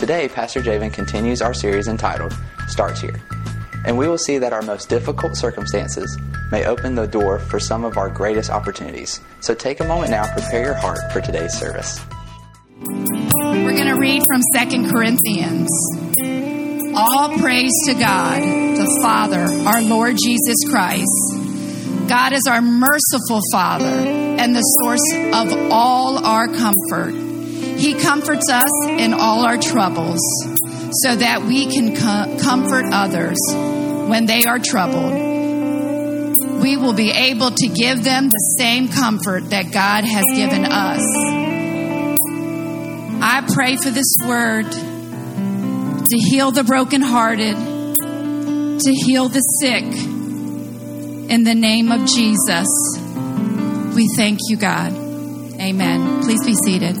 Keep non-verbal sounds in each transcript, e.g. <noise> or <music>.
Today, Pastor Javen continues our series entitled Starts Here. And we will see that our most difficult circumstances may open the door for some of our greatest opportunities. So take a moment now, prepare your heart for today's service. We're going to read from Second Corinthians. All praise to God, the Father, our Lord Jesus Christ. God is our merciful Father and the source of all our comfort. He comforts us in all our troubles so that we can com- comfort others when they are troubled. We will be able to give them the same comfort that God has given us. I pray for this word to heal the brokenhearted, to heal the sick. In the name of Jesus, we thank you, God. Amen. Please be seated.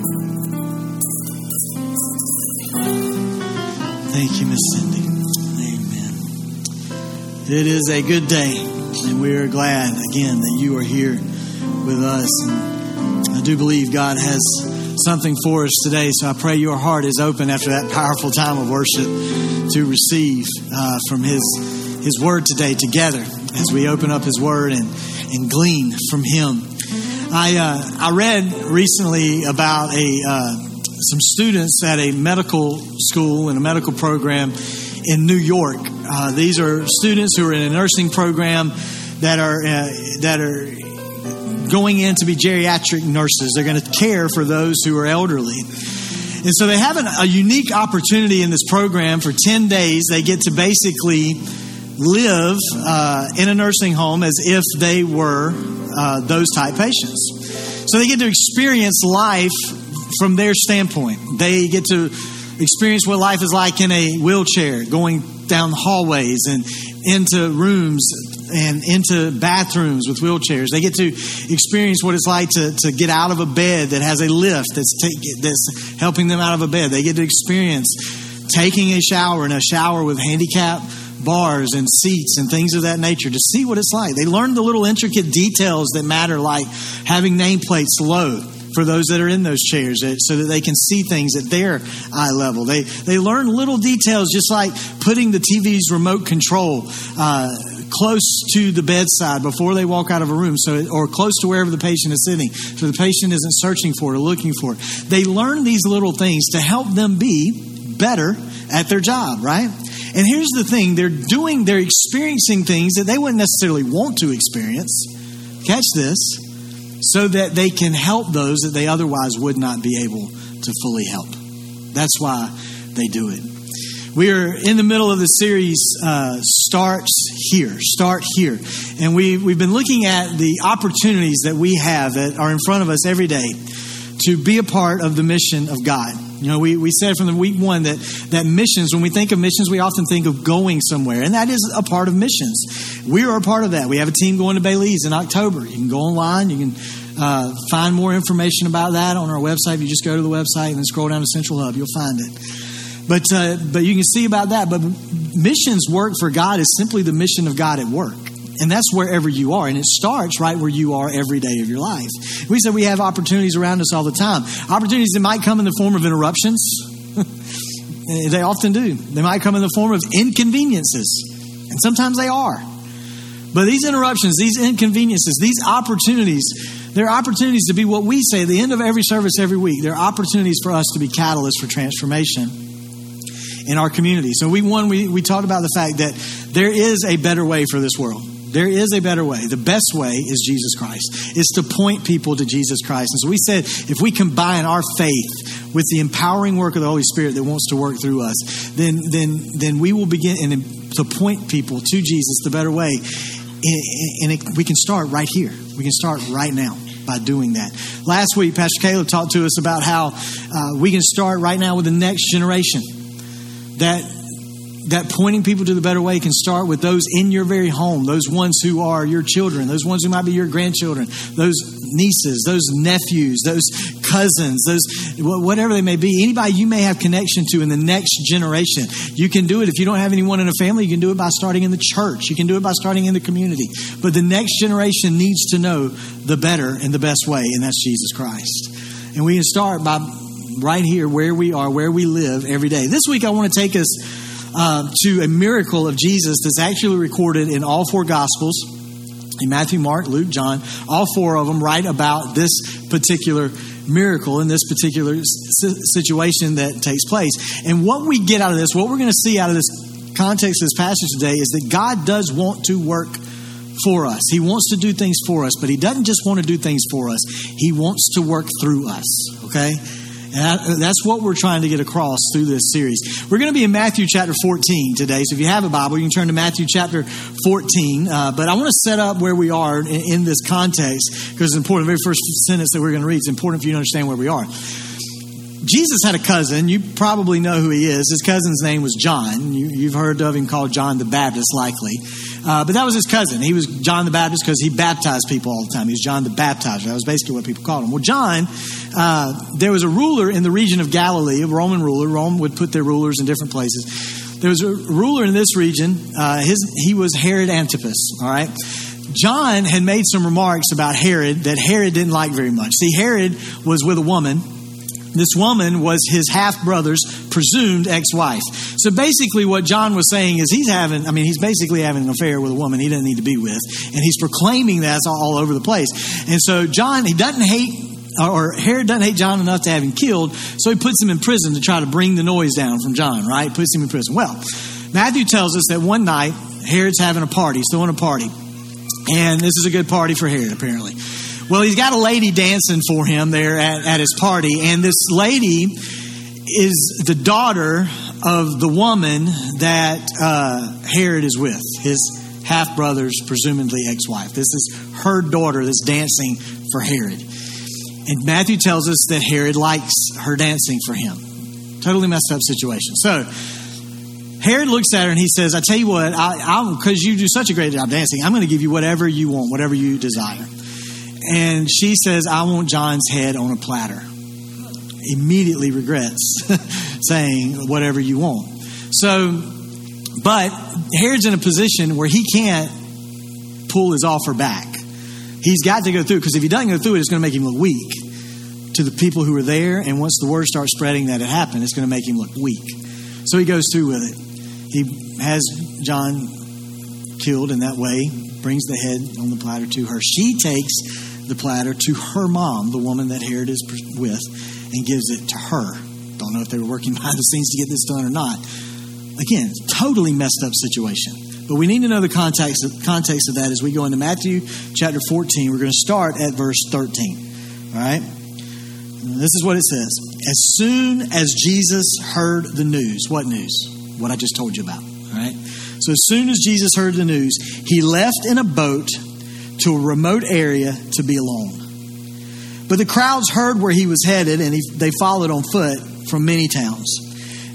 Thank you, Miss Cindy. Amen. It is a good day, and we are glad again that you are here with us. And I do believe God has something for us today, so I pray your heart is open after that powerful time of worship to receive uh, from His His Word today together as we open up His Word and and glean from Him. I uh, I read recently about a uh, some students at a medical school and a medical program in New York. Uh, these are students who are in a nursing program that are uh, that are going in to be geriatric nurses. They're going to care for those who are elderly. And so they have an, a unique opportunity in this program for 10 days. They get to basically live uh, in a nursing home as if they were uh, those type patients. So they get to experience life from their standpoint. They get to experience what life is like in a wheelchair, going down hallways and into rooms and into bathrooms with wheelchairs. They get to experience what it's like to, to get out of a bed that has a lift that's, take, that's helping them out of a bed. They get to experience taking a shower in a shower with handicap bars and seats and things of that nature to see what it's like. They learn the little intricate details that matter, like having nameplates low for those that are in those chairs so that they can see things at their eye level. They, they learn little details just like putting the TV's remote control uh, close to the bedside before they walk out of a room so or close to wherever the patient is sitting so the patient isn't searching for it or looking for it. They learn these little things to help them be better at their job, right? And here's the thing they're doing, they're experiencing things that they wouldn't necessarily want to experience. Catch this so that they can help those that they otherwise would not be able to fully help. That's why they do it. We are in the middle of the series, uh, Starts Here. Start Here. And we, we've been looking at the opportunities that we have that are in front of us every day to be a part of the mission of God. You know, we, we said from the week one that, that missions, when we think of missions, we often think of going somewhere, and that is a part of missions. We are a part of that. We have a team going to Belize in October. You can go online, you can uh, find more information about that on our website. You just go to the website and then scroll down to Central Hub, you'll find it. But, uh, but you can see about that. But missions work for God is simply the mission of God at work. And that's wherever you are. And it starts right where you are every day of your life. We said we have opportunities around us all the time. Opportunities that might come in the form of interruptions. <laughs> they often do. They might come in the form of inconveniences. And sometimes they are. But these interruptions, these inconveniences, these opportunities, they're opportunities to be what we say at the end of every service every week. They're opportunities for us to be catalysts for transformation in our community. So we one we, we talked about the fact that there is a better way for this world. There is a better way. The best way is Jesus Christ. Is to point people to Jesus Christ. And so we said if we combine our faith with the empowering work of the Holy Spirit that wants to work through us, then then then we will begin and to point people to Jesus the better way. And, it, we can start right here. We can start right now by doing that. Last week, Pastor Caleb talked to us about how uh, we can start right now with the next generation. That that pointing people to the better way can start with those in your very home, those ones who are your children, those ones who might be your grandchildren, those nieces, those nephews, those cousins, those whatever they may be, anybody you may have connection to in the next generation. You can do it if you don't have anyone in a family, you can do it by starting in the church. You can do it by starting in the community. But the next generation needs to know the better and the best way, and that's Jesus Christ. And we can start by right here where we are, where we live every day. This week, I want to take us uh, to a miracle of Jesus that's actually recorded in all four Gospels in Matthew, Mark, Luke, John. All four of them write about this particular miracle in this particular situation that takes place. And what we get out of this, what we're going to see out of this context of this passage today, is that God does want to work for us. He wants to do things for us, but He doesn't just want to do things for us, He wants to work through us. Okay? That's what we're trying to get across through this series. We're going to be in Matthew chapter 14 today. So if you have a Bible, you can turn to Matthew chapter 14. Uh, but I want to set up where we are in, in this context because it's important. The very first sentence that we're going to read is important for you to understand where we are. Jesus had a cousin. You probably know who he is. His cousin's name was John. You, have heard of him called John the Baptist, likely. Uh, but that was his cousin. He was John the Baptist because he baptized people all the time. He was John the Baptizer. That was basically what people called him. Well, John, uh, there was a ruler in the region of Galilee, a Roman ruler. Rome would put their rulers in different places. There was a ruler in this region. Uh, his, he was Herod Antipas, all right? John had made some remarks about Herod that Herod didn't like very much. See, Herod was with a woman this woman was his half brother's presumed ex wife. So basically, what John was saying is he's having, I mean, he's basically having an affair with a woman he doesn't need to be with. And he's proclaiming that all over the place. And so, John, he doesn't hate or Herod doesn't hate John enough to have him killed, so he puts him in prison to try to bring the noise down from John, right? Puts him in prison. Well, Matthew tells us that one night Herod's having a party, he's throwing a party. And this is a good party for Herod, apparently. Well, he's got a lady dancing for him there at, at his party, and this lady is the daughter of the woman that uh, Herod is with, his half brother's presumably ex wife. This is her daughter that's dancing for Herod. And Matthew tells us that Herod likes her dancing for him. Totally messed up situation. So, Herod looks at her and he says, I tell you what, because you do such a great job dancing, I'm going to give you whatever you want, whatever you desire. And she says, I want John's head on a platter. Immediately regrets <laughs> saying, whatever you want. So, but Herod's in a position where he can't pull his offer back. He's got to go through because if he doesn't go through it, it's going to make him look weak to the people who are there. And once the word starts spreading that it happened, it's going to make him look weak. So he goes through with it. He has John killed in that way, brings the head on the platter to her. She takes the platter to her mom, the woman that Herod is with, and gives it to her. Don't know if they were working <laughs> behind the scenes to get this done or not. Again, totally messed up situation. But we need to know the context of, context of that as we go into Matthew chapter 14. We're going to start at verse 13. All right? This is what it says. As soon as Jesus heard the news, what news? What I just told you about. All right? So as soon as Jesus heard the news, he left in a boat to a remote area to be alone. But the crowds heard where he was headed, and he, they followed on foot from many towns.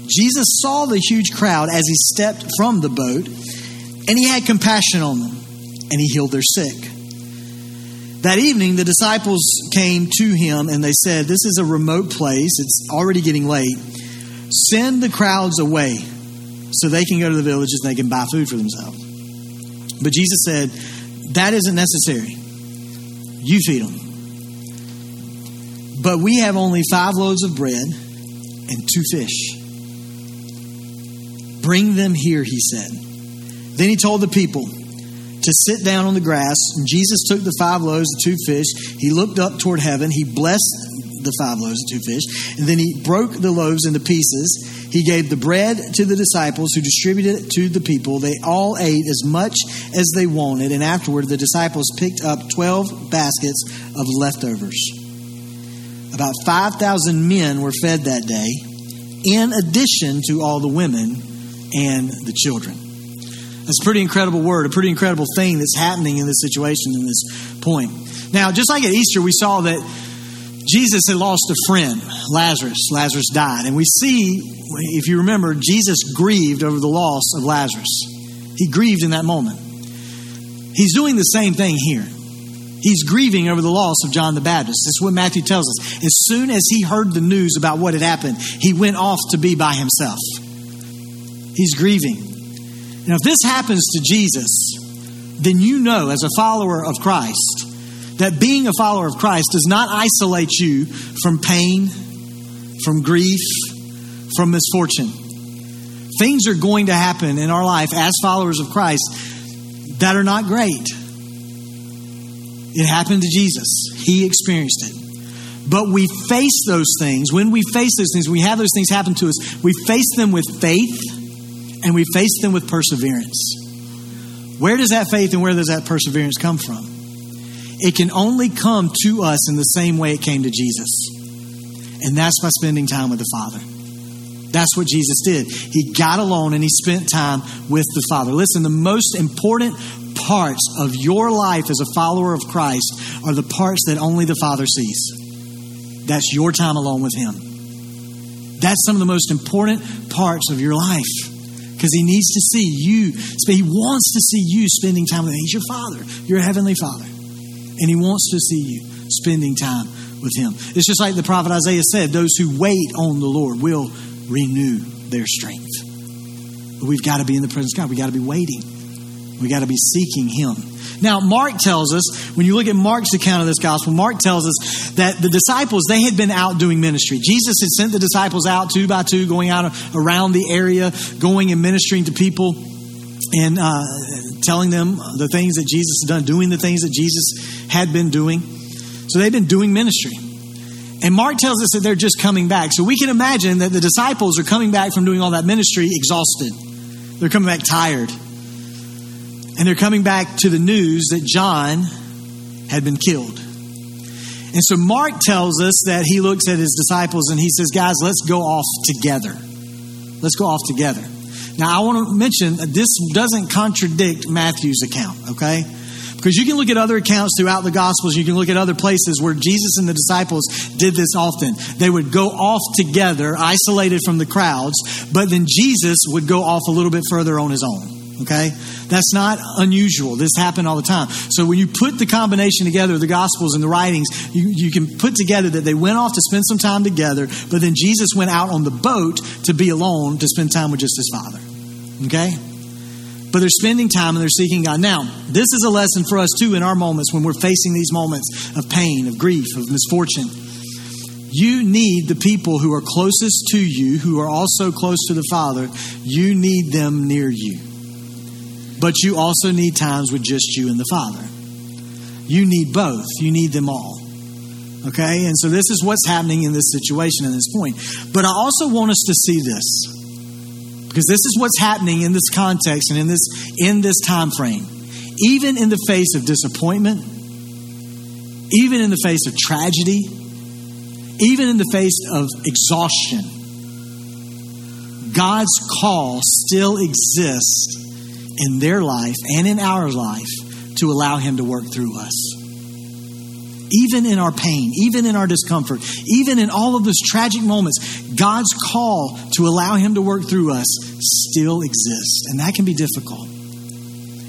Jesus saw the huge crowd as he stepped from the boat, and he had compassion on them, and he healed their sick. That evening, the disciples came to him, and they said, This is a remote place. It's already getting late. Send the crowds away so they can go to the villages and they can buy food for themselves. But Jesus said, that isn't necessary. You feed them. But we have only five loaves of bread and two fish. Bring them here, he said. Then he told the people to sit down on the grass. And Jesus took the five loaves, the two fish. He looked up toward heaven. He blessed the five loaves and two fish. And then he broke the loaves into pieces he gave the bread to the disciples who distributed it to the people. They all ate as much as they wanted, and afterward the disciples picked up 12 baskets of leftovers. About 5,000 men were fed that day, in addition to all the women and the children. That's a pretty incredible word, a pretty incredible thing that's happening in this situation, in this point. Now, just like at Easter, we saw that Jesus had lost a friend, Lazarus. Lazarus died. And we see, if you remember, Jesus grieved over the loss of Lazarus. He grieved in that moment. He's doing the same thing here. He's grieving over the loss of John the Baptist. That's what Matthew tells us. As soon as he heard the news about what had happened, he went off to be by himself. He's grieving. Now, if this happens to Jesus, then you know, as a follower of Christ, that being a follower of Christ does not isolate you from pain, from grief, from misfortune. Things are going to happen in our life as followers of Christ that are not great. It happened to Jesus, He experienced it. But we face those things. When we face those things, we have those things happen to us, we face them with faith and we face them with perseverance. Where does that faith and where does that perseverance come from? It can only come to us in the same way it came to Jesus. And that's by spending time with the Father. That's what Jesus did. He got alone and he spent time with the Father. Listen, the most important parts of your life as a follower of Christ are the parts that only the Father sees. That's your time alone with Him. That's some of the most important parts of your life because He needs to see you. He wants to see you spending time with Him. He's your Father, your Heavenly Father. And He wants to see you spending time with Him. It's just like the prophet Isaiah said those who wait on the Lord will renew their strength. But we've got to be in the presence of God. We've got to be waiting. We've got to be seeking Him. Now, Mark tells us, when you look at Mark's account of this gospel, Mark tells us that the disciples, they had been out doing ministry. Jesus had sent the disciples out two by two, going out around the area, going and ministering to people and uh, telling them the things that Jesus had done, doing the things that Jesus had been doing. So they've been doing ministry. And Mark tells us that they're just coming back. So we can imagine that the disciples are coming back from doing all that ministry exhausted. They're coming back tired. And they're coming back to the news that John had been killed. And so Mark tells us that he looks at his disciples and he says, Guys, let's go off together. Let's go off together. Now, I want to mention that this doesn't contradict Matthew's account, okay? Because you can look at other accounts throughout the Gospels, you can look at other places where Jesus and the disciples did this often. They would go off together, isolated from the crowds, but then Jesus would go off a little bit further on his own. Okay? That's not unusual. This happened all the time. So when you put the combination together, the Gospels and the writings, you, you can put together that they went off to spend some time together, but then Jesus went out on the boat to be alone to spend time with just his Father. Okay? But they're spending time and they're seeking God. Now, this is a lesson for us too in our moments when we're facing these moments of pain, of grief, of misfortune. You need the people who are closest to you, who are also close to the Father, you need them near you. But you also need times with just you and the Father. You need both. You need them all. Okay? And so this is what's happening in this situation at this point. But I also want us to see this. Because this is what's happening in this context and in this in this time frame. Even in the face of disappointment, even in the face of tragedy, even in the face of exhaustion, God's call still exists in their life and in our life to allow Him to work through us. Even in our pain, even in our discomfort, even in all of those tragic moments, God's call to allow Him to work through us still exists. And that can be difficult.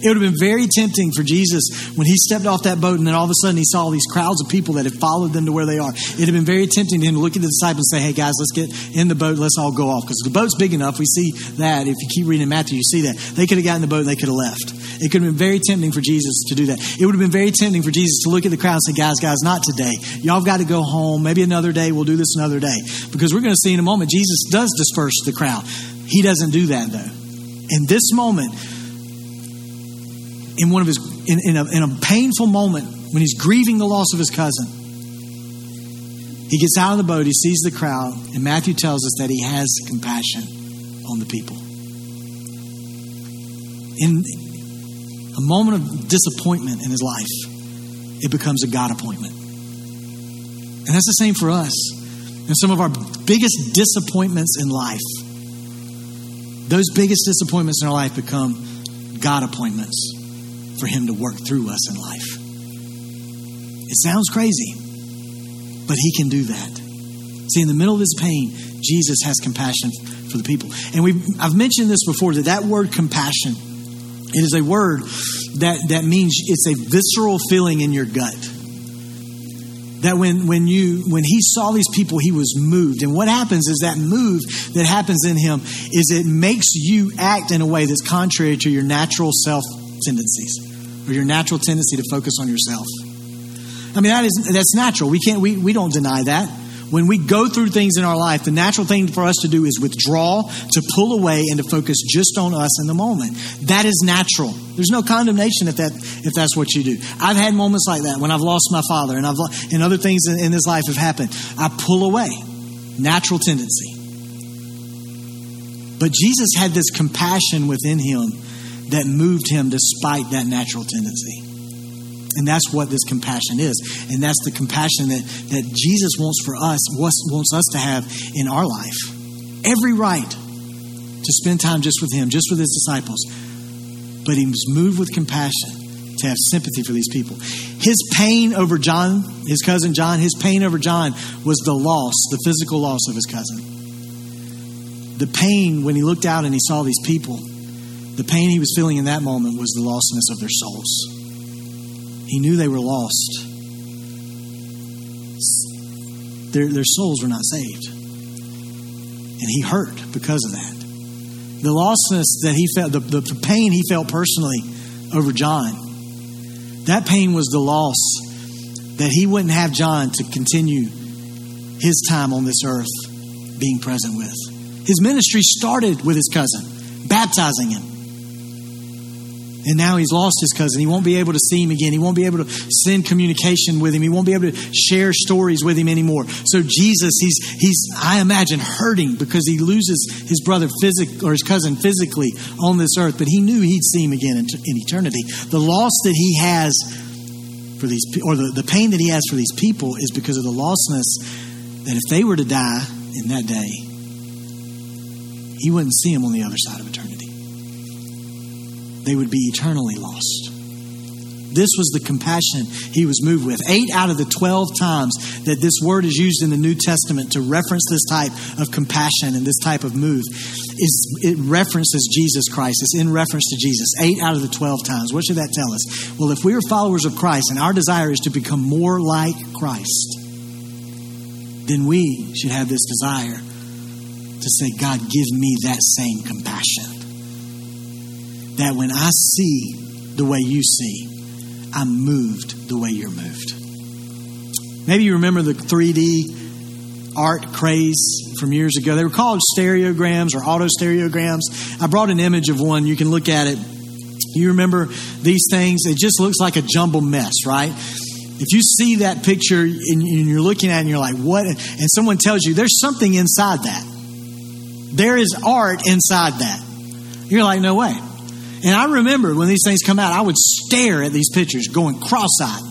It would have been very tempting for Jesus when he stepped off that boat and then all of a sudden he saw all these crowds of people that had followed them to where they are. It would have been very tempting to him to look at the disciples and say, hey guys, let's get in the boat, let's all go off. Because the boat's big enough. We see that. If you keep reading Matthew, you see that. They could have gotten in the boat and they could have left. It could have been very tempting for Jesus to do that. It would have been very tempting for Jesus to look at the crowd and say, guys, guys, not today. Y'all got to go home. Maybe another day. We'll do this another day. Because we're going to see in a moment, Jesus does disperse the crowd. He doesn't do that though. In this moment, in one of his in, in, a, in a painful moment when he's grieving the loss of his cousin he gets out of the boat he sees the crowd and matthew tells us that he has compassion on the people in a moment of disappointment in his life it becomes a god appointment and that's the same for us and some of our biggest disappointments in life those biggest disappointments in our life become god appointments for Him to work through us in life. It sounds crazy, but He can do that. See, in the middle of His pain, Jesus has compassion for the people. And we've, I've mentioned this before that that word compassion, it is a word that, that means it's a visceral feeling in your gut that when, when you when he saw these people he was moved and what happens is that move that happens in him is it makes you act in a way that's contrary to your natural self tendencies or your natural tendency to focus on yourself. I mean, that is, that's natural. We can't, we, we don't deny that. When we go through things in our life, the natural thing for us to do is withdraw, to pull away, and to focus just on us in the moment. That is natural. There's no condemnation if that if that's what you do. I've had moments like that when I've lost my father and I've and other things in, in this life have happened. I pull away. Natural tendency. But Jesus had this compassion within him that moved him despite that natural tendency. And that's what this compassion is. And that's the compassion that, that Jesus wants for us, wants us to have in our life. Every right to spend time just with Him, just with His disciples. But He was moved with compassion to have sympathy for these people. His pain over John, his cousin John, his pain over John was the loss, the physical loss of his cousin. The pain when he looked out and he saw these people, the pain he was feeling in that moment was the lostness of their souls. He knew they were lost. Their, their souls were not saved. And he hurt because of that. The lostness that he felt, the, the, the pain he felt personally over John, that pain was the loss that he wouldn't have John to continue his time on this earth being present with. His ministry started with his cousin, baptizing him. And now he's lost his cousin. He won't be able to see him again. He won't be able to send communication with him. He won't be able to share stories with him anymore. So Jesus, he's he's I imagine hurting because he loses his brother physic or his cousin physically on this earth, but he knew he'd see him again in, in eternity. The loss that he has for these people, or the, the pain that he has for these people is because of the lostness that if they were to die in that day, he wouldn't see him on the other side of eternity they would be eternally lost. This was the compassion he was moved with. Eight out of the 12 times that this word is used in the New Testament to reference this type of compassion and this type of move is it references Jesus Christ. It's in reference to Jesus. Eight out of the 12 times. What should that tell us? Well, if we are followers of Christ and our desire is to become more like Christ, then we should have this desire to say, God, give me that same compassion that when I see the way you see, I'm moved the way you're moved. Maybe you remember the 3D art craze from years ago. They were called stereograms or auto stereograms. I brought an image of one. You can look at it. You remember these things? It just looks like a jumble mess, right? If you see that picture and you're looking at it and you're like, what? And someone tells you there's something inside that. There is art inside that. You're like, no way. And I remember when these things come out, I would stare at these pictures going cross eyed.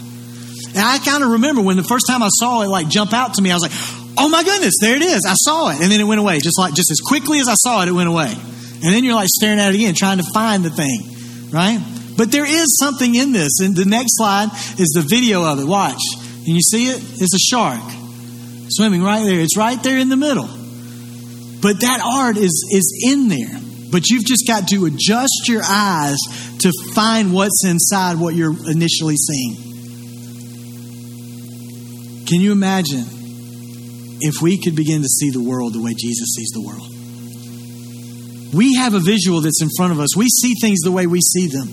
And I kind of remember when the first time I saw it like jump out to me, I was like, oh my goodness, there it is. I saw it. And then it went away. Just like, just as quickly as I saw it, it went away. And then you're like staring at it again, trying to find the thing, right? But there is something in this. And the next slide is the video of it. Watch. And you see it? It's a shark swimming right there. It's right there in the middle. But that art is, is in there. But you've just got to adjust your eyes to find what's inside what you're initially seeing. Can you imagine if we could begin to see the world the way Jesus sees the world? We have a visual that's in front of us. We see things the way we see them.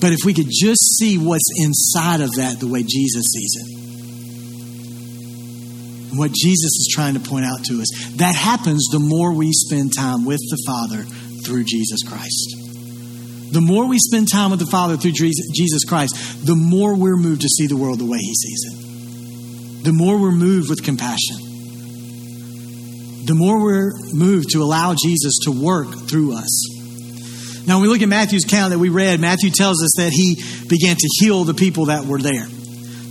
But if we could just see what's inside of that the way Jesus sees it, what Jesus is trying to point out to us. That happens the more we spend time with the Father through Jesus Christ. The more we spend time with the Father through Jesus Christ, the more we're moved to see the world the way He sees it. The more we're moved with compassion. The more we're moved to allow Jesus to work through us. Now, when we look at Matthew's account that we read, Matthew tells us that he began to heal the people that were there.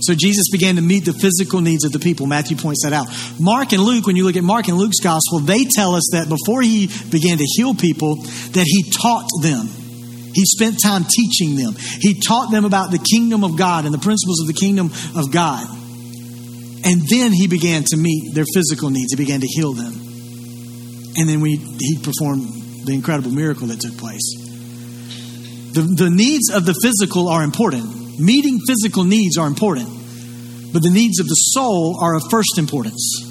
So Jesus began to meet the physical needs of the people. Matthew points that out. Mark and Luke, when you look at Mark and Luke's gospel, they tell us that before he began to heal people, that he taught them. He spent time teaching them. He taught them about the kingdom of God and the principles of the kingdom of God. And then he began to meet their physical needs. He began to heal them. And then we, he performed the incredible miracle that took place. The, the needs of the physical are important Meeting physical needs are important, but the needs of the soul are of first importance.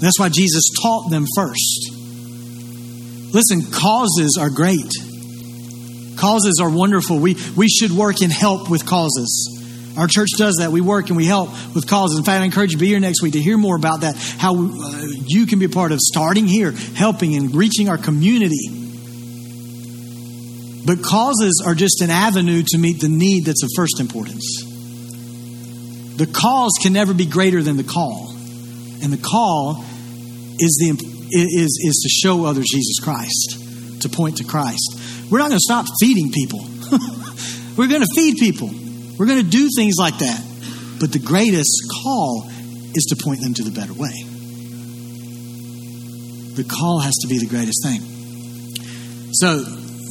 That's why Jesus taught them first. Listen, causes are great. Causes are wonderful. We, we should work and help with causes. Our church does that. We work and we help with causes. In fact, I encourage you to be here next week to hear more about that, how uh, you can be a part of starting here, helping and reaching our community. But causes are just an avenue to meet the need that's of first importance. The cause can never be greater than the call. And the call is, the, is, is to show others Jesus Christ, to point to Christ. We're not going to stop feeding people. <laughs> We're going to feed people. We're going to do things like that. But the greatest call is to point them to the better way. The call has to be the greatest thing. So,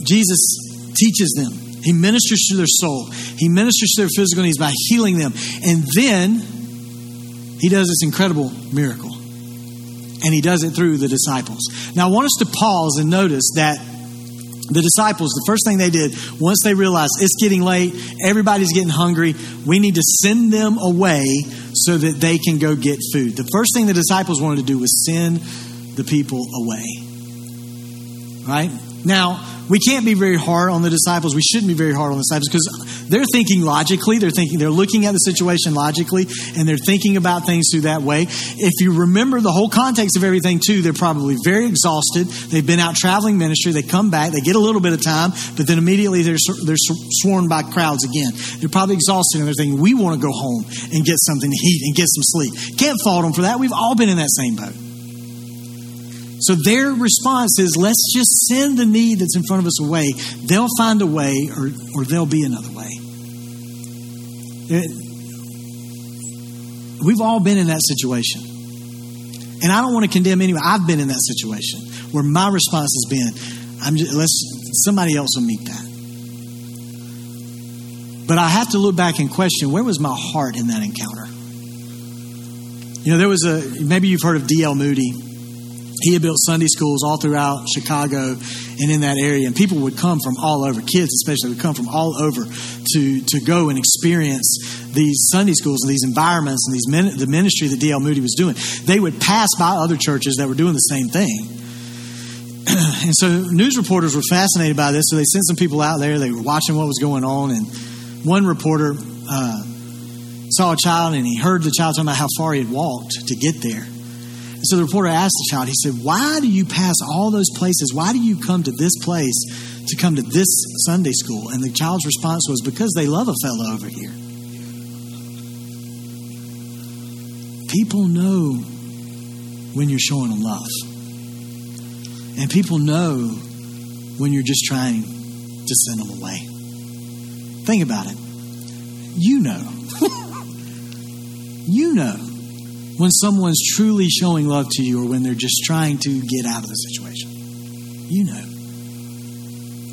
Jesus teaches them. He ministers to their soul. He ministers to their physical needs by healing them. And then he does this incredible miracle. And he does it through the disciples. Now, I want us to pause and notice that the disciples, the first thing they did, once they realized it's getting late, everybody's getting hungry, we need to send them away so that they can go get food. The first thing the disciples wanted to do was send the people away. Right? Now, we can't be very hard on the disciples. We shouldn't be very hard on the disciples because they're thinking logically. They're thinking, they're looking at the situation logically, and they're thinking about things through that way. If you remember the whole context of everything, too, they're probably very exhausted. They've been out traveling ministry. They come back, they get a little bit of time, but then immediately they're, they're sworn by crowds again. They're probably exhausted, and they're thinking, we want to go home and get something to eat and get some sleep. Can't fault them for that. We've all been in that same boat. So their response is let's just send the need that's in front of us away. They'll find a way, or, or there'll be another way. It, we've all been in that situation. And I don't want to condemn anyone. I've been in that situation where my response has been, I'm just, let's, somebody else will meet that. But I have to look back and question where was my heart in that encounter? You know, there was a, maybe you've heard of D.L. Moody he had built Sunday schools all throughout Chicago and in that area, and people would come from all over. Kids, especially, would come from all over to to go and experience these Sunday schools and these environments and these the ministry that D.L. Moody was doing. They would pass by other churches that were doing the same thing. <clears throat> and so news reporters were fascinated by this, so they sent some people out there. They were watching what was going on, and one reporter uh, saw a child and he heard the child talking about how far he had walked to get there. So the reporter asked the child, he said, Why do you pass all those places? Why do you come to this place to come to this Sunday school? And the child's response was, Because they love a fellow over here. People know when you're showing them love. And people know when you're just trying to send them away. Think about it. You know. <laughs> you know when someone's truly showing love to you or when they're just trying to get out of the situation. You know.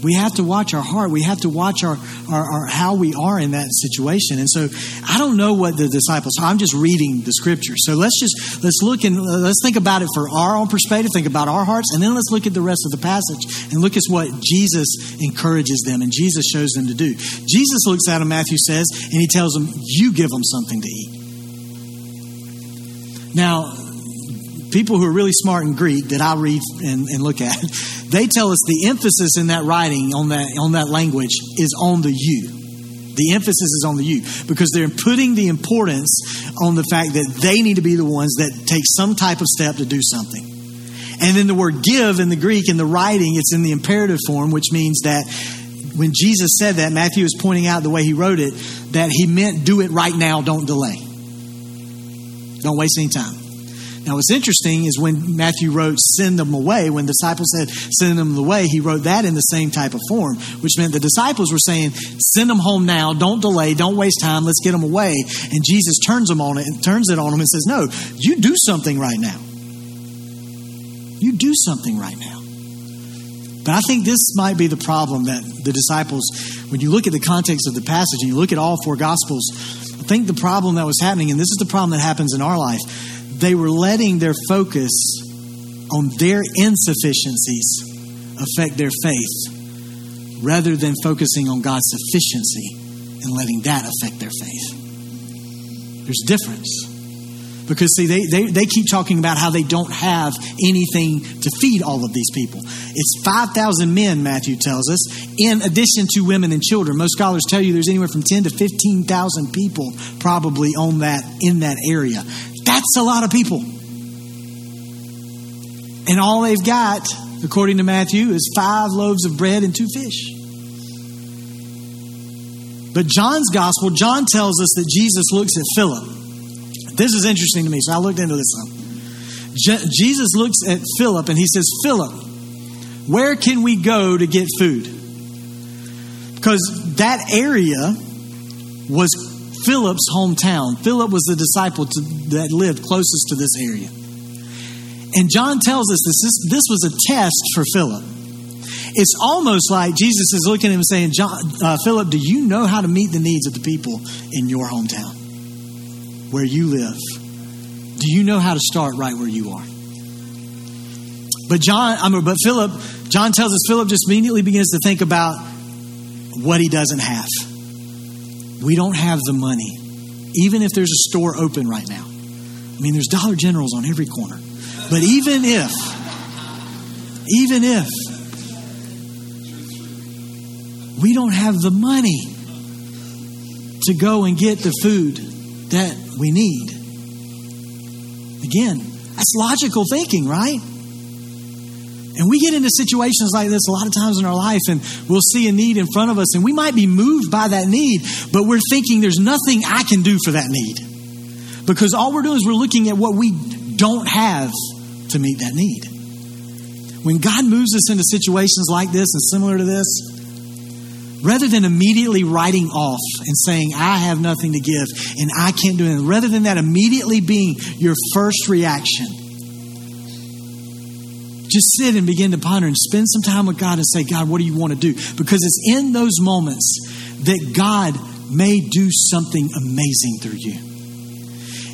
We have to watch our heart. We have to watch our, our, our, how we are in that situation. And so I don't know what the disciples. I'm just reading the scripture. So let's just let's look and uh, let's think about it for our own perspective. Think about our hearts, and then let's look at the rest of the passage and look at what Jesus encourages them and Jesus shows them to do. Jesus looks at them. Matthew says, and he tells them, "You give them something to eat." Now, people who are really smart in Greek that I read and, and, look at, <laughs> they tell us the emphasis in that writing on that on that language is on the you. The emphasis is on the you because they're putting the importance on the fact that they need to be the ones that take some type of step to do something. And then the word give in the Greek in the writing, it's in the imperative form, which means that when Jesus said that, Matthew is pointing out the way he wrote it, that he meant do it right now, don't delay. Don't waste any time. Now, what's interesting is when Matthew wrote, send them away, when disciples said, send them away, he wrote that in the same type of form, which meant the disciples were saying, send them home now, don't delay, don't waste time, let's get them away. And Jesus turns them on it and turns it on them and says, no, you do something right now. You do something right now. But I think this might be the problem that the disciples, when you look at the context of the passage and you look at all four gospels, I think the problem that was happening, and this is the problem that happens in our life, they were letting their focus on their insufficiencies affect their faith rather than focusing on God's sufficiency and letting that affect their faith. There's a difference. Because, see, they, they, they keep talking about how they don't have anything to feed all of these people. It's 5,000 men, Matthew tells us, in addition to women and children. Most scholars tell you there's anywhere from 10 to 15,000 people probably on that, in that area. That's a lot of people. And all they've got, according to Matthew, is five loaves of bread and two fish. But John's gospel, John tells us that Jesus looks at Philip. This is interesting to me, so I looked into this. Je- Jesus looks at Philip and he says, Philip, where can we go to get food? Because that area was Philip's hometown. Philip was the disciple to, that lived closest to this area. And John tells us this, this, this was a test for Philip. It's almost like Jesus is looking at him and saying, John, uh, Philip, do you know how to meet the needs of the people in your hometown, where you live? Do you know how to start right where you are? But John, I mean, but Philip, John tells us Philip just immediately begins to think about what he doesn't have. We don't have the money, even if there's a store open right now. I mean, there's Dollar Generals on every corner. But even if, even if, we don't have the money to go and get the food that we need. Again, that's logical thinking, right? And we get into situations like this a lot of times in our life, and we'll see a need in front of us, and we might be moved by that need, but we're thinking there's nothing I can do for that need. Because all we're doing is we're looking at what we don't have to meet that need. When God moves us into situations like this and similar to this, rather than immediately writing off and saying, I have nothing to give and I can't do anything, rather than that immediately being your first reaction, just sit and begin to ponder and spend some time with God and say, God, what do you want to do? Because it's in those moments that God may do something amazing through you.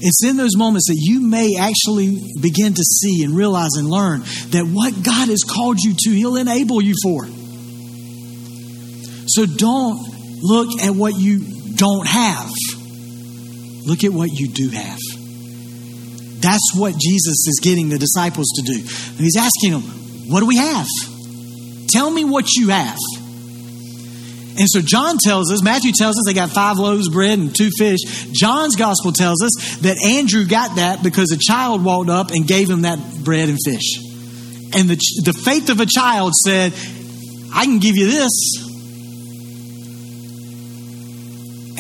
It's in those moments that you may actually begin to see and realize and learn that what God has called you to, He'll enable you for. So don't look at what you don't have. Look at what you do have. That's what Jesus is getting the disciples to do. And he's asking them, What do we have? Tell me what you have. And so John tells us, Matthew tells us they got five loaves of bread and two fish. John's gospel tells us that Andrew got that because a child walked up and gave him that bread and fish. And the, the faith of a child said, I can give you this.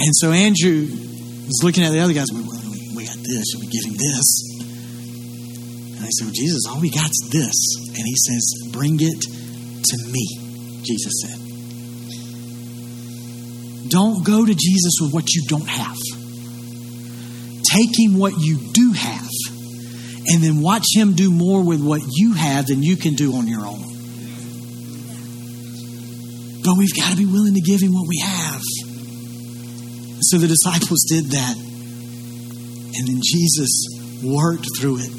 And so Andrew is looking at the other guys, well, we got this, we give him this? And I said, well, Jesus, all we got is this. And he says, bring it to me, Jesus said. Don't go to Jesus with what you don't have. Take him what you do have, and then watch him do more with what you have than you can do on your own. But we've got to be willing to give him what we have. So the disciples did that. And then Jesus worked through it.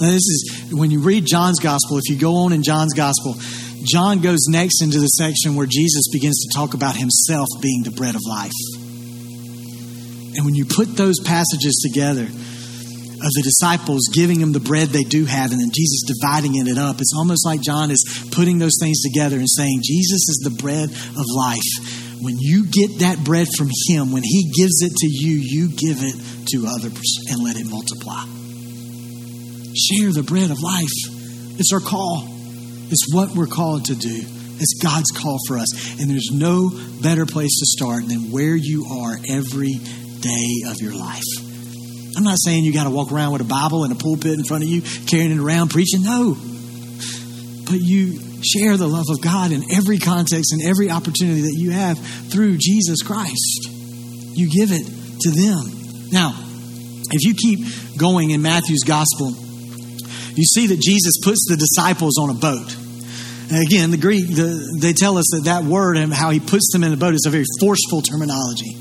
Now, this is when you read John's gospel, if you go on in John's gospel, John goes next into the section where Jesus begins to talk about himself being the bread of life. And when you put those passages together of the disciples giving them the bread they do have and then Jesus dividing it up, it's almost like John is putting those things together and saying, Jesus is the bread of life. When you get that bread from Him, when He gives it to you, you give it to others and let it multiply. Share the bread of life. It's our call. It's what we're called to do. It's God's call for us. And there's no better place to start than where you are every day of your life. I'm not saying you got to walk around with a Bible and a pulpit in front of you, carrying it around, preaching. No. But you share the love of God in every context and every opportunity that you have through Jesus Christ. You give it to them. Now, if you keep going in Matthew's gospel, you see that Jesus puts the disciples on a boat. Again, the Greek, the, they tell us that that word and how he puts them in the boat is a very forceful terminology.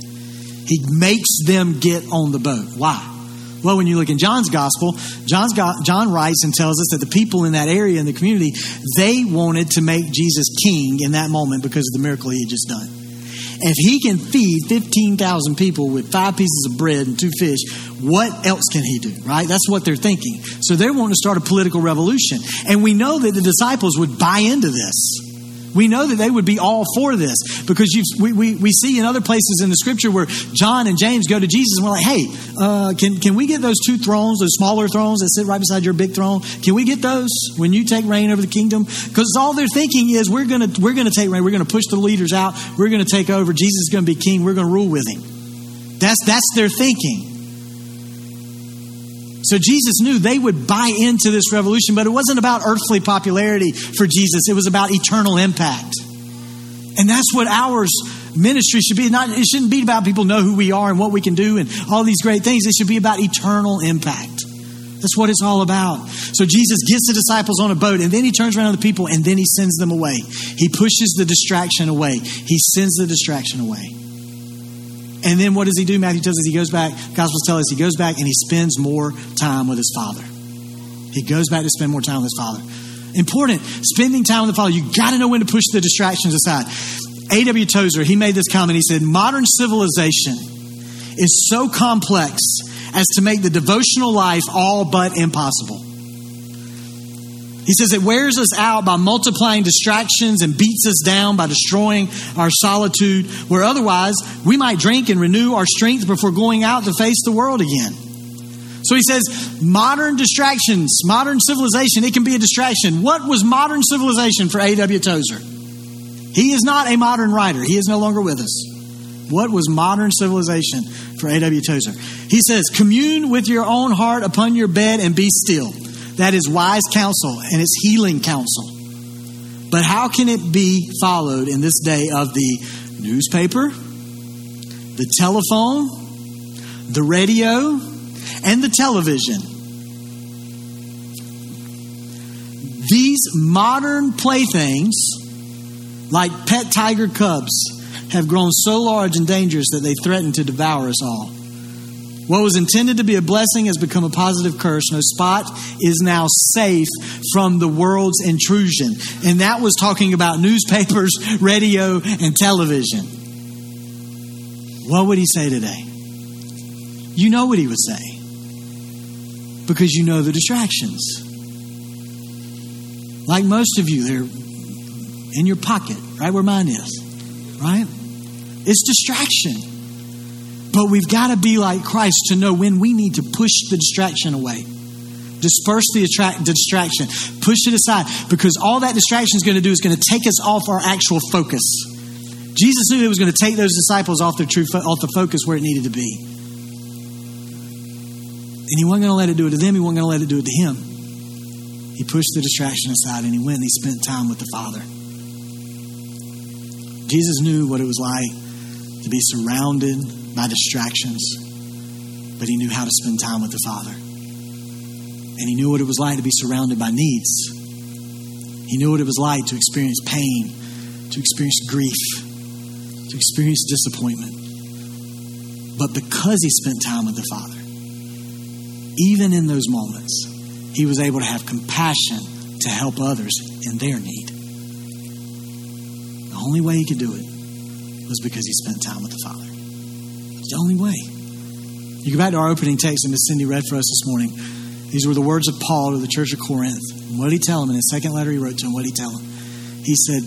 He makes them get on the boat. Why? Well, when you look in John's gospel, John's got, John writes and tells us that the people in that area in the community, they wanted to make Jesus king in that moment because of the miracle he had just done. If he can feed 15,000 people with five pieces of bread and two fish, what else can he do, right? That's what they're thinking. So they're wanting to start a political revolution. And we know that the disciples would buy into this. We know that they would be all for this because we, we, we see in other places in the scripture where John and James go to Jesus and we're like, hey, uh, can, can we get those two thrones, those smaller thrones that sit right beside your big throne? Can we get those when you take reign over the kingdom? Because all they're thinking is we're going to we're gonna take reign, we're going to push the leaders out, we're going to take over, Jesus is going to be king, we're going to rule with him. That's, that's their thinking. So Jesus knew they would buy into this revolution, but it wasn't about earthly popularity for Jesus, it was about eternal impact. And that's what ours ministry should be. Not, it shouldn't be about people know who we are and what we can do and all these great things. It should be about eternal impact. That's what it's all about. So Jesus gets the disciples on a boat and then he turns around to the people and then he sends them away. He pushes the distraction away. He sends the distraction away. And then what does he do? Matthew tells us he goes back, Gospels tell us he goes back and he spends more time with his father. He goes back to spend more time with his father. Important, spending time with the father. You got to know when to push the distractions aside. A.W. Tozer, he made this comment. He said, Modern civilization is so complex as to make the devotional life all but impossible. He says it wears us out by multiplying distractions and beats us down by destroying our solitude, where otherwise we might drink and renew our strength before going out to face the world again. So he says, modern distractions, modern civilization, it can be a distraction. What was modern civilization for A.W. Tozer? He is not a modern writer, he is no longer with us. What was modern civilization for A.W. Tozer? He says, commune with your own heart upon your bed and be still. That is wise counsel and it's healing counsel. But how can it be followed in this day of the newspaper, the telephone, the radio, and the television? These modern playthings, like pet tiger cubs, have grown so large and dangerous that they threaten to devour us all. What was intended to be a blessing has become a positive curse. No spot is now safe from the world's intrusion. And that was talking about newspapers, <laughs> radio, and television. What would he say today? You know what he would say because you know the distractions. Like most of you, they're in your pocket, right where mine is, right? It's distraction. But we've got to be like Christ to know when we need to push the distraction away. Disperse the, attract, distraction. Push it aside because all that distraction is going to do is going to take us off our actual focus. Jesus knew it was going to take those disciples off their true off the focus where it needed to be. And he wasn't going to let it do it to them. He wasn't going to let it do it to him. He pushed the distraction aside and he went and he spent time with the Father. Jesus knew what it was like to be surrounded by distractions, but he knew how to spend time with the Father. And he knew what it was like to be surrounded by needs. He knew what it was like to experience pain, to experience grief, to experience disappointment. But because he spent time with the Father, even in those moments, he was able to have compassion to help others in their need. The only way he could do it was because he spent time with the Father. The only way. You go back to our opening text that Miss Cindy read for us this morning. These were the words of Paul to the church of Corinth. What did he tell them in his second letter he wrote to them? What did he tell them? He said,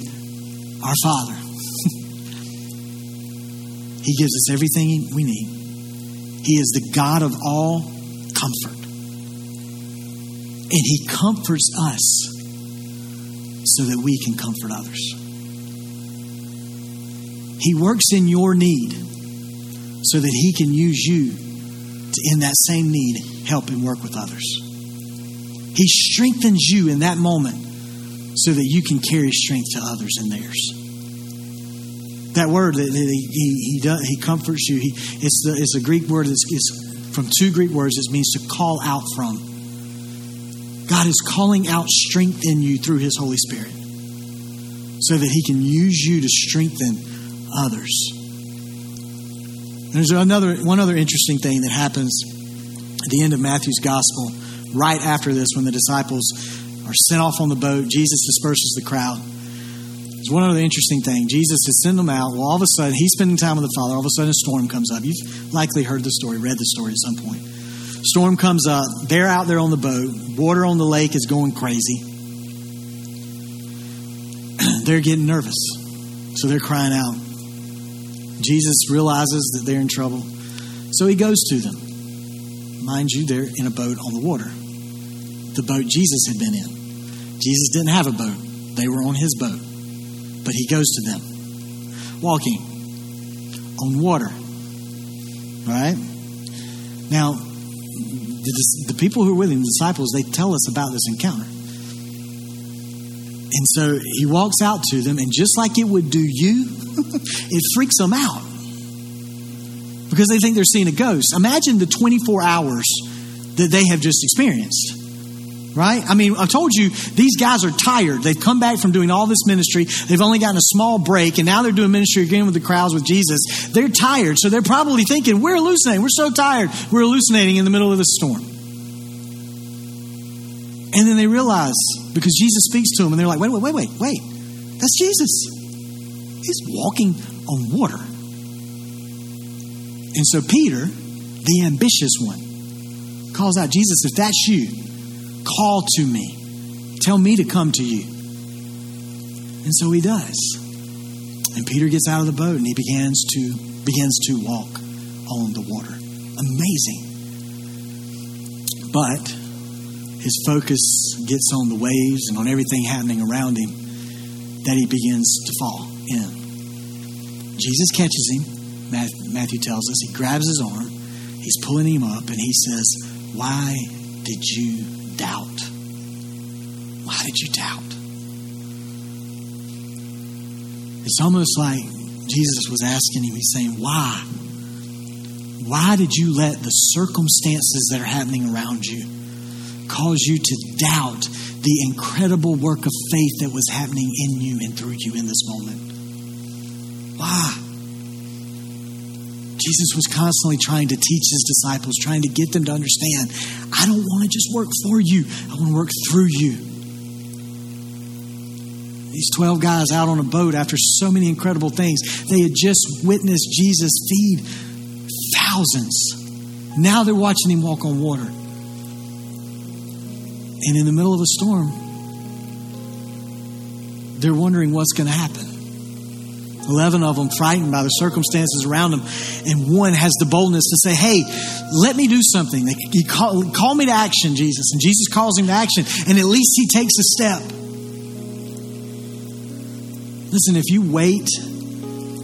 Our Father. <laughs> he gives us everything we need. He is the God of all comfort. And He comforts us so that we can comfort others. He works in your need so that He can use you to, in that same need, help and work with others. He strengthens you in that moment so that you can carry strength to others in theirs. That word that he, he, does, he comforts you, he, it's, the, it's a Greek word, it's from two Greek words, it means to call out from. God is calling out strength in you through His Holy Spirit so that He can use you to strengthen others. There's another one other interesting thing that happens at the end of Matthew's gospel, right after this, when the disciples are sent off on the boat, Jesus disperses the crowd. There's one other interesting thing. Jesus has sent them out. Well, all of a sudden, he's spending time with the Father. All of a sudden, a storm comes up. You've likely heard the story, read the story at some point. Storm comes up. They're out there on the boat. Water on the lake is going crazy. <clears throat> they're getting nervous. So they're crying out. Jesus realizes that they're in trouble. So he goes to them. Mind you, they're in a boat on the water. The boat Jesus had been in. Jesus didn't have a boat, they were on his boat. But he goes to them, walking on water. Right? Now, the, the people who are with him, the disciples, they tell us about this encounter. And so he walks out to them, and just like it would do you, <laughs> it freaks them out because they think they're seeing a ghost. Imagine the 24 hours that they have just experienced. Right? I mean, I told you these guys are tired. They've come back from doing all this ministry. They've only gotten a small break, and now they're doing ministry again with the crowds with Jesus. They're tired, so they're probably thinking, We're hallucinating. We're so tired. We're hallucinating in the middle of the storm. And then they realize, because Jesus speaks to them, and they're like, Wait, wait, wait, wait, wait. That's Jesus. He's walking on water. And so Peter, the ambitious one, calls out, Jesus, if that's you, Call to me. Tell me to come to you. And so he does. And Peter gets out of the boat and he begins to begins to walk on the water. Amazing. But his focus gets on the waves and on everything happening around him that he begins to fall in. Jesus catches him, Matthew tells us. He grabs his arm, he's pulling him up, and he says, Why did you doubt? Why did you doubt? It's almost like Jesus was asking him, He's saying, Why? Why did you let the circumstances that are happening around you cause you to doubt the incredible work of faith that was happening in you and through you in this moment? Why? Jesus was constantly trying to teach his disciples, trying to get them to understand I don't want to just work for you, I want to work through you. These 12 guys out on a boat after so many incredible things, they had just witnessed Jesus feed thousands. Now they're watching him walk on water. And in the middle of a storm, they're wondering what's going to happen. 11 of them frightened by the circumstances around them. And one has the boldness to say, Hey, let me do something. He call, call me to action, Jesus. And Jesus calls him to action. And at least he takes a step. Listen, if you wait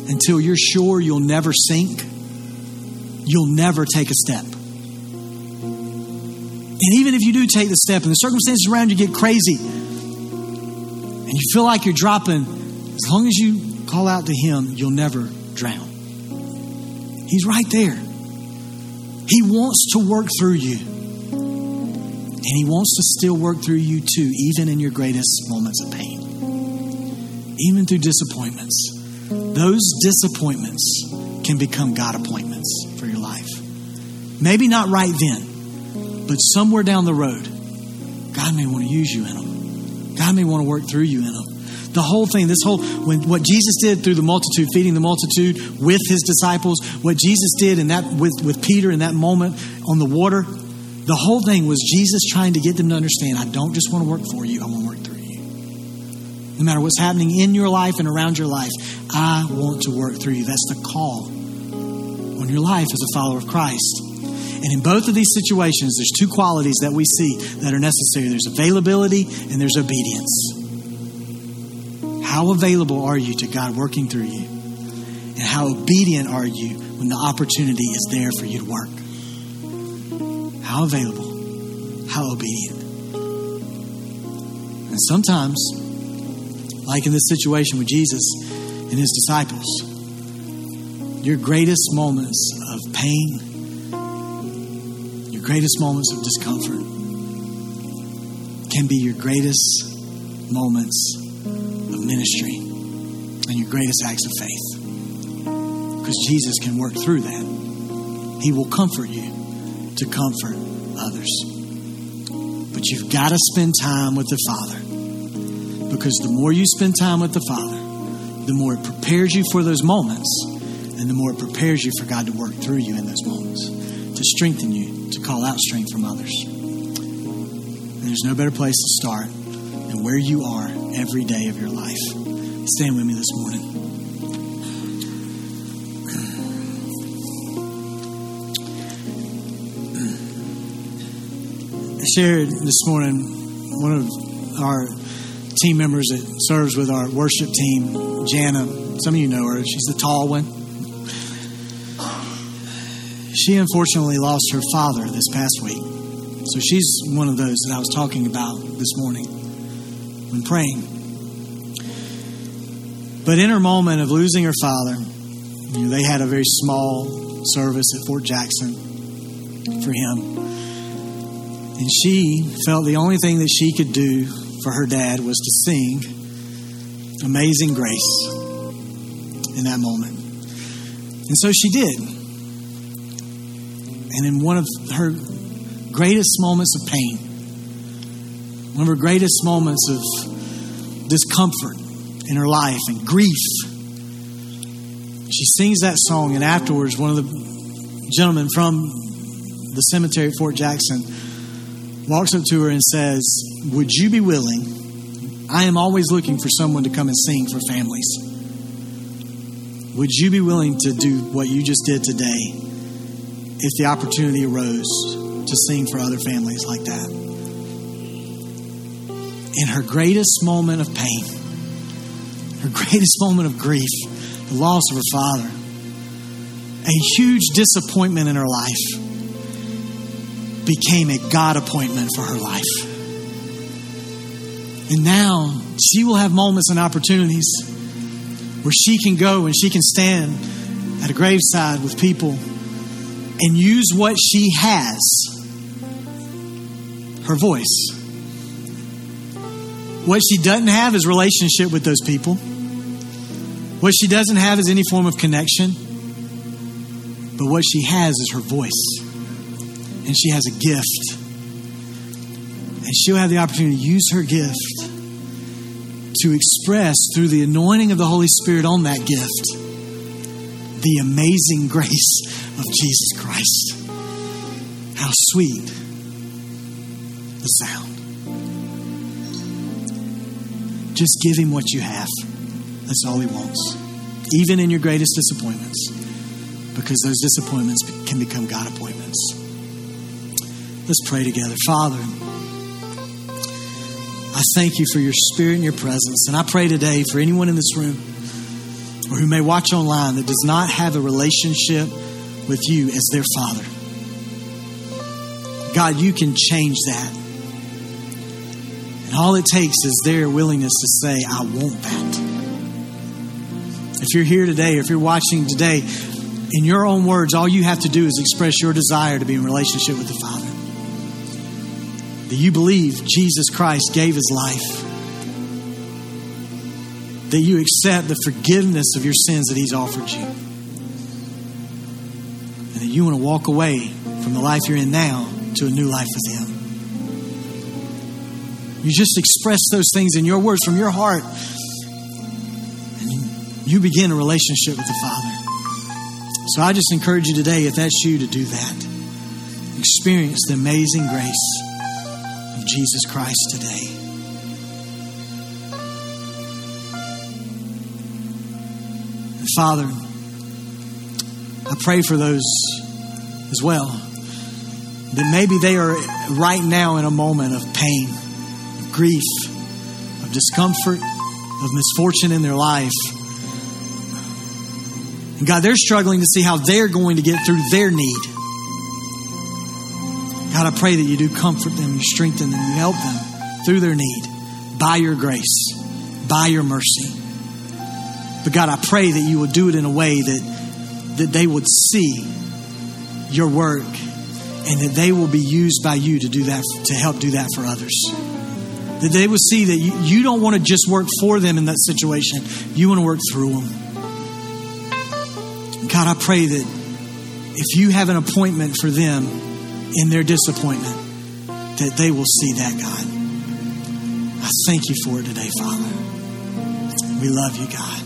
until you're sure you'll never sink, you'll never take a step. And even if you do take the step and the circumstances around you get crazy and you feel like you're dropping, as long as you call out to Him, you'll never drown. He's right there. He wants to work through you. And He wants to still work through you too, even in your greatest moments of pain, even through disappointments. Those disappointments can become God appointments for your life. Maybe not right then, but somewhere down the road, God may want to use you in them. God may want to work through you in them the whole thing, this whole, when, what Jesus did through the multitude, feeding the multitude with his disciples, what Jesus did in that with, with Peter in that moment on the water, the whole thing was Jesus trying to get them to understand, I don't just want to work for you, I want to work through you. No matter what's happening in your life and around your life, I want to work through you. That's the call on your life as a follower of Christ. And in both of these situations, there's two qualities that we see that are necessary there's availability and there's obedience. How available are you to God working through you? And how obedient are you when the opportunity is there for you to work? How available? How obedient? And sometimes, like in this situation with Jesus and his disciples, your greatest moments of pain, greatest moments of discomfort, can be your greatest moments of ministry and your greatest acts of faith. Because Jesus can work through that. He will comfort you to comfort others. But you've got to spend time with the Father. Because the more you spend time with the Father, the more it prepares you for those moments, and the more it prepares you for God to work through you in those moments, to strengthen you, to call out strength from others. And there's no better place to start than where you are every day of your life. Stand with me this morning. I shared this morning one of our team members that serves with our worship team, Jana. Some of you know her. She's the tall one. She unfortunately lost her father this past week. So she's one of those that I was talking about this morning when praying. But in her moment of losing her father, you know, they had a very small service at Fort Jackson for him. And she felt the only thing that she could do for her dad was to sing Amazing Grace in that moment. And so she did. And in one of her greatest moments of pain, one of her greatest moments of discomfort in her life and grief, she sings that song. And afterwards, one of the gentlemen from the cemetery at Fort Jackson walks up to her and says, Would you be willing? I am always looking for someone to come and sing for families. Would you be willing to do what you just did today if the opportunity arose to sing for other families like that? In her greatest moment of pain, her <laughs> greatest moment of grief, the loss of her father, a huge disappointment in her life became a God appointment for her life. And now she will have moments and opportunities where she can go and she can stand at a graveside with people and use what she has her voice. What she doesn't have is relationship with those people. What she doesn't have is any form of connection. But what she has is her voice and she has a gift. And she'll have the opportunity to use her gift to express through the anointing of the Holy Spirit on that gift the amazing grace of Jesus Christ. How sweet the sound. Just give him what you have. That's all he wants. Even in your greatest disappointments, because those disappointments can become God appointments. Let's pray together. Father, I thank you for your spirit and your presence. And I pray today for anyone in this room or who may watch online that does not have a relationship with you as their father. God, you can change that. And all it takes is their willingness to say, I want that. If you're here today, if you're watching today, in your own words, all you have to do is express your desire to be in relationship with the Father that you believe Jesus Christ gave his life, that you accept the forgiveness of your sins that he's offered you, and that you want to walk away from the life you're in now to a new life with him. You just express those things in your words from your heart, and you begin a relationship with the Father. So I just encourage you today, if that's you, to do that. Experience the amazing grace of Jesus Christ today. Father, I pray for those as well that maybe they are right now in a moment of pain, of grief, of discomfort, of misfortune in their life. And God, they're struggling to see how they're going to get through their need. God, I pray that you do comfort them, you strengthen them, you help them through their need by your grace, by your mercy. But God, I pray that you will do it in a way that, that they would see your work and that they will be used by you to do that, to help do that for others. That they will see that you, you don't want to just work for them in that situation, you want to work through them. God, I pray that if you have an appointment for them, in their disappointment, that they will see that, God. I thank you for it today, Father. We love you, God.